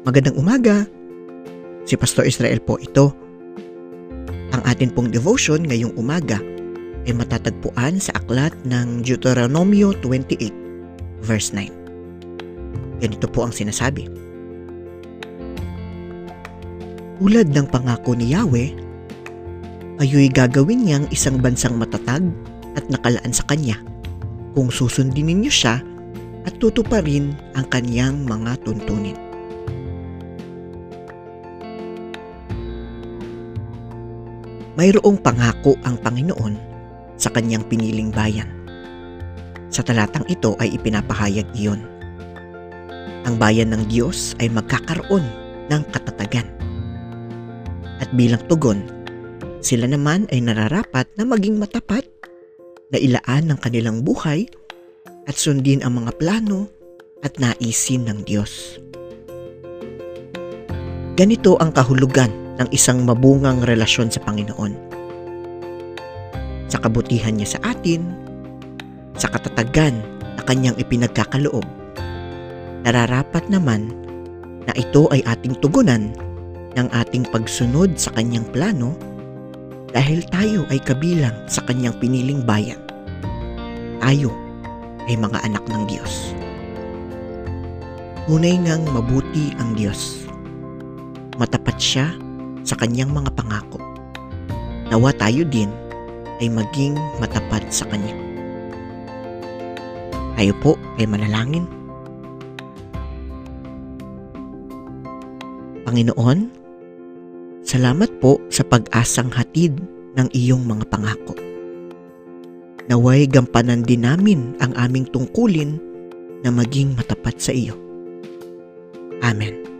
Magandang umaga. Si Pastor Israel po ito. Ang atin pong devotion ngayong umaga ay matatagpuan sa aklat ng Deuteronomio 28 verse 9. Ganito po ang sinasabi. Tulad ng pangako ni Yahweh, ayo'y gagawin niyang isang bansang matatag at nakalaan sa kanya kung susundin ninyo siya at tutuparin ang kanyang mga tuntunin. Mayroong pangako ang Panginoon sa kanyang piniling bayan. Sa talatang ito ay ipinapahayag iyon. Ang bayan ng Diyos ay magkakaroon ng katatagan. At bilang tugon, sila naman ay nararapat na maging matapat, na ilaan ng kanilang buhay at sundin ang mga plano at naisin ng Diyos. Ganito ang kahulugan ng isang mabungang relasyon sa Panginoon. Sa kabutihan niya sa atin, sa katatagan na kanyang ipinagkakaloob, nararapat naman na ito ay ating tugunan ng ating pagsunod sa kanyang plano dahil tayo ay kabilang sa kanyang piniling bayan. Tayo ay mga anak ng Diyos. Tunay ngang mabuti ang Diyos. Matapat siya sa kanyang mga pangako. Nawa tayo din ay maging matapat sa kanya. Tayo po ay manalangin. Panginoon, salamat po sa pag-asang hatid ng iyong mga pangako. Naway gampanan din namin ang aming tungkulin na maging matapat sa iyo. Amen.